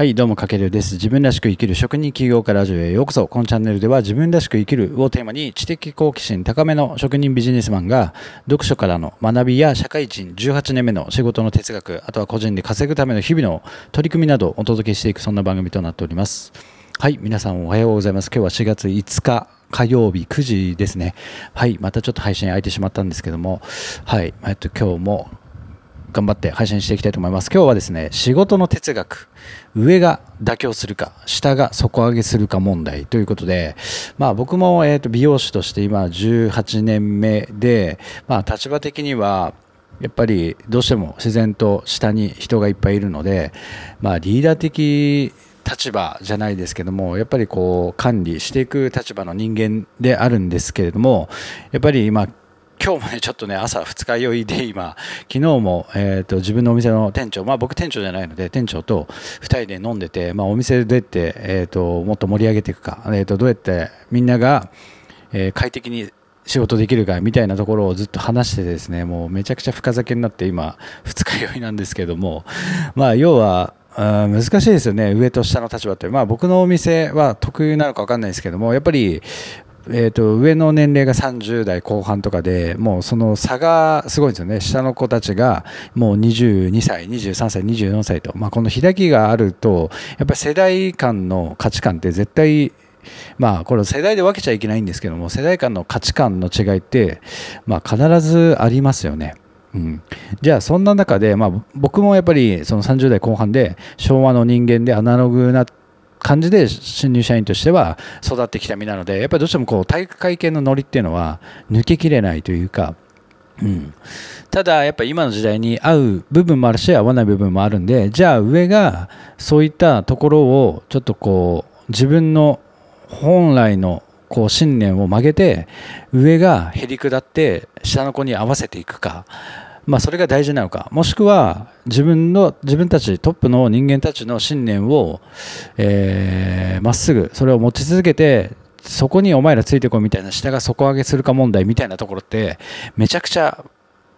はい、どうも、かけるです。自分らしく生きる職人起業家ラジオへようこそ。このチャンネルでは自分らしく生きるをテーマに知的好奇心高めの職人ビジネスマンが読書からの学びや社会人18年目の仕事の哲学、あとは個人で稼ぐための日々の取り組みなどをお届けしていくそんな番組となっております。はい、皆さんおはようございます。今日は4月5日。火曜日9時ですね。はい、またちょっと配信空いてしまったんですけども、はい、えっと、今日も頑張って配信していきたいと思います。今日はですね、仕事の哲学、上が妥協するか、下が底上げするか問題ということで、まあ僕も、えー、と美容師として今18年目で、まあ立場的には、やっぱりどうしても自然と下に人がいっぱいいるので、まあリーダー的立場じゃないですけどもやっぱりこう管理していく立場の人間であるんですけれどもやっぱり今今日もね、ちょっとね、朝二日酔いで今、昨日も、えーと、自分のお店の店長、まあ僕店長じゃないので、店長と2人で飲んでて、まあお店でどうやって、えーと、もっと盛り上げていくか、えーと、どうやってみんなが、え、快適に仕事できるかみたいなところをずっと話してですね、もうめちゃくちゃ深酒になって今、二日酔いなんですけども、まあ要は、あ難しいですよね、上と下の立場って、まあ、僕のお店は特有なのか分かんないですけども、やっぱりえーと、上の年齢が30代後半とかでもうその差がすごいんですよね。下の子たちがもう22歳23歳24歳と、まあ、この開きがあるとやっぱり世代間の価値観って絶対まあこれ世代で分けちゃいけないんですけども世代間の価値観の違いって、まあ、必ずありますよね。うん、じゃあそんな中で、まあ、僕もやっぱりその30代後半で昭和の人間でアナログな感じで新入社員としては育ってきた身なのでやっぱりどうしてもこう体育会系のノリっていうのは抜けきれないというか、うん、ただやっぱ今の時代に合う部分もあるし合わない部分もあるんでじゃあ上がそういったところをちょっとこう自分の本来のこう信念を曲げて上がへり下って下の子に合わせていくかまあ、それが大事なのかもしくは自分の自分たちトップの人間たちの信念をま、えー、っすぐそれを持ち続けてそこにお前らついてこいみたいな下が底上げするか問題みたいなところってめちゃくちゃ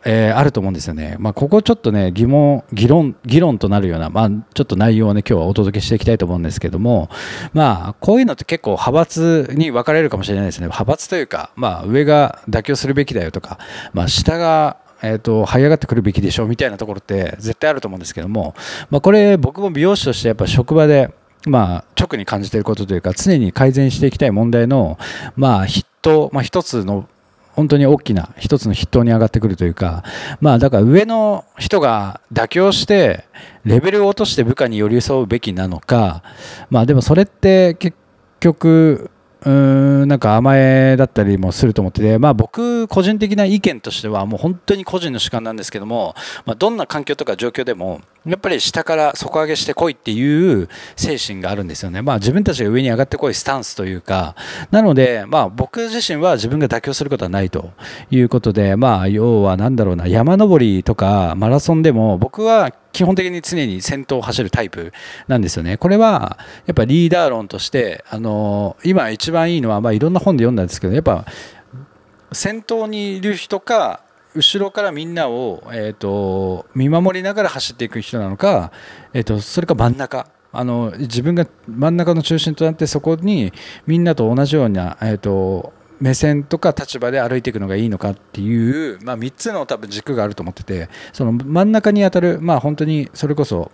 えー、あると思うんですよね。まあ、ここちょっとね、疑問、議論、議論となるような、まあ、ちょっと内容をね、今日はお届けしていきたいと思うんですけども、まあ、こういうのって結構派閥に分かれるかもしれないですね。派閥というか、まあ、上が妥協するべきだよとか、まあ、下がえーと、這い上がってくるべきでしょうみたいなところって絶対あると思うんですけども、まあ、これ僕も美容師としてやっぱ職場で、まあ、直に感じていることというか常に改善していきたい問題の、まあ、筆頭、まあ、一つの本当に大きな一つの筆頭に上がってくるというか、まあだから上の人が妥協してレベルを落として部下に寄り添うべきなのか、まあでもそれって結局うんなんか甘えだったりもすると思ってて、まあ、僕個人的な意見としてはもう本当に個人の主観なんですけども、まあ、どんな環境とか状況でもやっぱり下から底上げしてこいっていう精神があるんですよね、まあ、自分たちが上に上がってこいスタンスというか。なので、まあ、僕自身は自分が妥協することはないということで、まあ、要は何だろうな山登りとかマラソンでも僕は基本的に常に先頭を走るタイプなんですよね。これはやっぱリーダー論としてあの今一番いいのは、まあ、いろんな本で読んだんですけどやっぱ先頭にいる人か後ろからみんなを、えーと、見守りながら走っていく人なのか、えーと、それか真ん中あの自分が真ん中の中心となってそこにみんなと同じような、えーと目線とか立場で歩いていくのがいいのかっていう、まあ、3つの多分軸があると思っててその真ん中に当たる、まあ、本当にそれこそ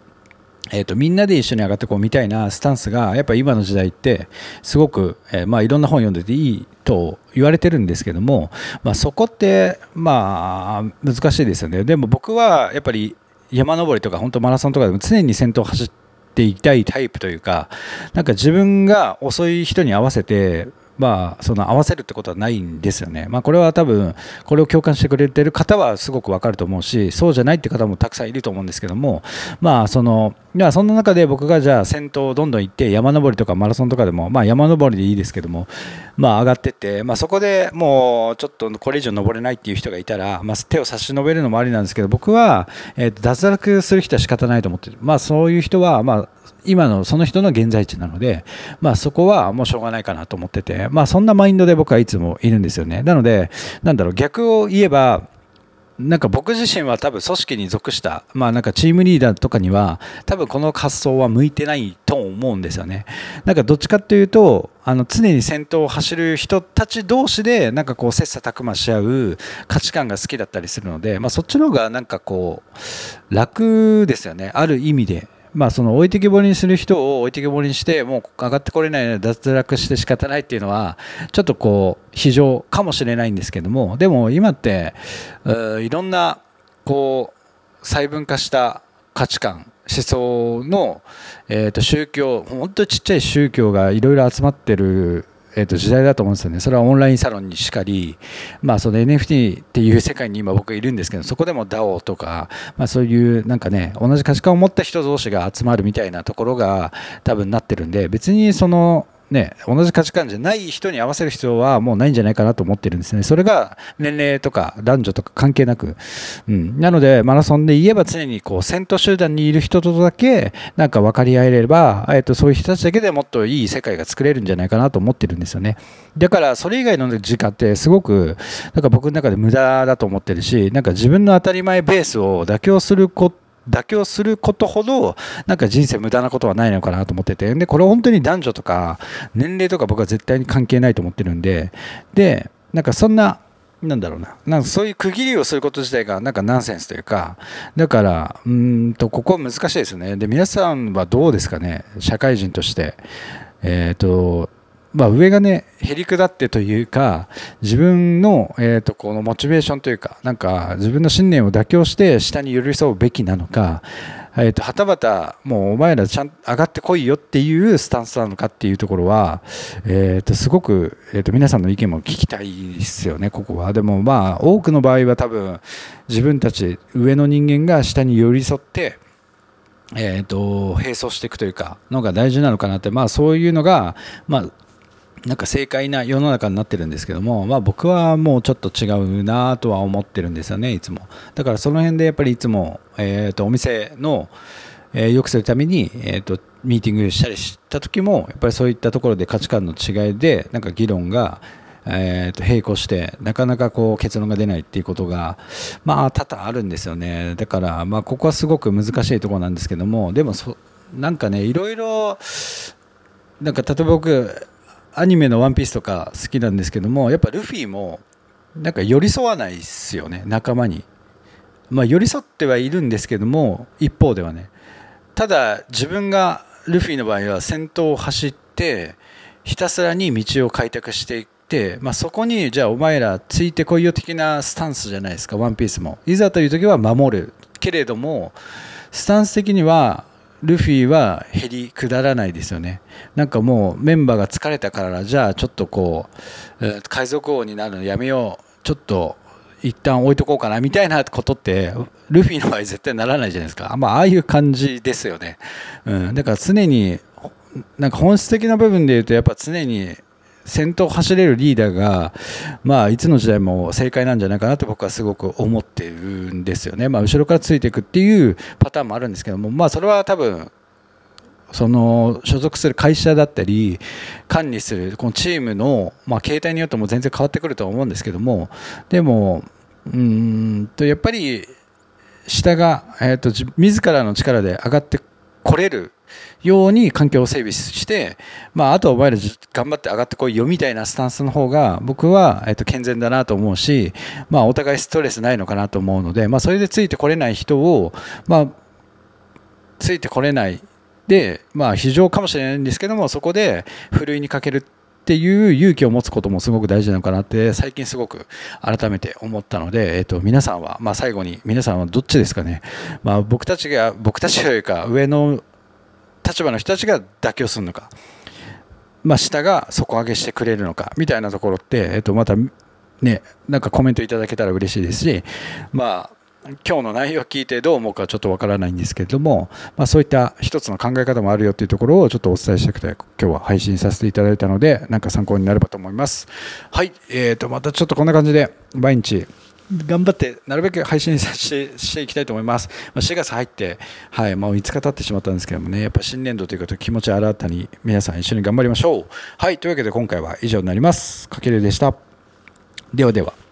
えーと、みんなで一緒に上がってこうみたいなスタンスがやっぱ今の時代ってすごく、えー、まあ、いろんな本読んでていいと言われてるんですけども、まあ、そこってまあ難しいですよね。でも僕はやっぱり山登りとか本当マラソンとかでも常に先頭を走っていきたいタイプというかなんか自分が遅い人に合わせてまあ、その合わせるってことはないんですよね、まあ、これは多分これを共感してくれてる方はすごく分かると思うしそうじゃないって方もたくさんいると思うんですけども、まあ、そのいやそんな中で僕がじゃあ先頭をどんどん行って山登りとかマラソンとかでも、まあ、山登りでいいですけども、まあ、上がってって、まあ、そこでもうちょっとこれ以上登れないっていう人がいたら、まあ、手を差し伸べるのもありなんですけど僕は、えー、と脱落する人は仕方ないと思ってる、まあ、そういう人は、まあ、今のその人の現在地なので、まあ、そこはもうしょうがないかなと思ってて、まあ、そんなマインドで僕はいつもいるんですよねなのでなんだろう逆を言えばなんか僕自身は多分組織に属した、まあなんかチームリーダーとかには多分この発想は向いてないと思うんですよね。なんかどっちかっていうと、あの常に先頭を走る人たち同士でなんかこう切磋琢磨し合う価値観が好きだったりするので、まあそっちの方がなんかこう楽ですよね。ある意味で。まあ、その置いてけぼりにする人を置いてけぼりにしてもう上がってこれないので脱落して仕方ないっていうのはちょっとこう非常かもしれないんですけどもでも今っていろんなこう細分化した価値観思想の、えー、と宗教本当にちっちゃい宗教がいろいろ集まってるえー、と時代だと思うんですよね。それはオンラインサロンにしかり、まあ、その NFT っていう世界に今僕いるんですけど、そこでも DAO とか、まあ、そういうなんかね、同じ価値観を持った人同士が集まるみたいなところが多分なってるんで、別にその、ね、同じ価値観じゃない人に合わせる必要はもうないんじゃないかなと思ってるんですね。それが年齢とか男女とか関係なく。うん、なので、マラソンで言えば常にこう先頭集団にいる人とだけなんか分かり合えれば、えっと、そういう人たちだけでもっといい世界が作れるんじゃないかなと思ってるんですよね。だから、それ以外の時間ってすごくなんか僕の中で無駄だと思ってるし、なんか自分の当たり前ベースを妥協すること妥協することほどなんか人生無駄なことはないのかなと思ってて。でこれ本当に男女とか年齢とか僕は絶対に関係ないと思ってるんで。でなんかそんななんだろうな。なんかそういう区切りをすること自体がなんかナンセンスというか。だからうんとここは難しいですよね。で皆さんはどうですかね。社会人として。えっ、ー、とまあ、上がねへりくだってというか自分の,、えー、とこのモチベーションというかなんか自分の信念を妥協して下に寄り添うべきなのか、えー、とはたまたもうお前らちゃんと上がってこいよっていうスタンスなのかっていうところは、えー、とすごく、えー、と皆さんの意見も聞きたいですよねここは。でもまあ多くの場合は多分自分たち上の人間が下に寄り添ってえーと、並走していくというかのが大事なのかなって、まあ、そういうのが、まあ、なんか正解な世の中になってるんですけども、まあ、僕はもうちょっと違うなとは思ってるんですよねいつも。だからその辺でやっぱりいつも、えー、とお店の、えー、良くするために、えー、とミーティングしたりした時もやっぱりそういったところで価値観の違いでなんか議論がえー、と並行してなかなかこう結論が出ないっていうことがまあ多々あるんですよね。だからまあここはすごく難しいところなんですけどもでもそなんかねいろいろなんか例えば僕アニメの「ワンピースとか好きなんですけどもやっぱルフィもなんか寄り添わないですよね仲間に。まあ、寄り添ってはいるんですけども一方ではね。ただ自分がルフィの場合は先頭を走ってひたすらに道を開拓していって、まあ、そこにじゃあお前らついてこいよ的なスタンスじゃないですかワンピースも。いざという時は守る。けれどもスタンス的にはルフィは減り下らないですよね。なんかもうメンバーが疲れたからじゃあちょっとこう海賊王になるのやめようちょっと一旦置いとこうかなみたいなことってルフィの場合絶対ならないじゃないですか。まあああいう感じですよね。うん、だから常になんか本質的な部分で言うとやっぱ常に先頭を走れるリーダーが、まあ、いつの時代も正解なんじゃないかなと僕はすごく思ってるんですよね、まあ、後ろからついていくっていうパターンもあるんですけども、まあ、それは多分その所属する会社だったり管理するこのチームの、まあ、形態によっても全然変わってくるとは思うんですけどもでもうんとやっぱり下が、えーと、と自らの力で上がって来れるように環境を整備して、まあ、あとはお前ら頑張って上がってこいよみたいなスタンスの方が僕は、えっと、健全だなと思うし、まあ、お互いストレスないのかなと思うので、まあ、それでついてこれない人を、まあ、ついてこれない。で、まあ、非常かもしれないんですけどもそこでふるいにかけるってていう勇気を持つこともすごく大事なのかなって最近すごく改めて思ったので、えっと、皆さんは、まあ、最後に皆さんはどっちですかね、まあ、僕たちが僕たちというか上の立場の人たちが妥協するのか、まあ、下が底上げしてくれるのかみたいなところって、えっと、またねなんかコメントいただけたら嬉しいですしまあ今日の内容を聞いてどう思うかちょっとわからないんですけれども、まあ、そういった一つの考え方もあるよというところをちょっとお伝えしたくて今日は配信させていただいたのでなんか参考になればと思いますはい、えー、とまたちょっとこんな感じで毎日頑張ってなるべく配信させてしていきたいと思います。ま、4月入って、はい、もう5日経ってしまったんですけどもね、やっぱ新年度ということで気持ち新たに皆さん一緒に頑張りましょう。はい、というわけで今回は以上になります。かけるでした。ではでは。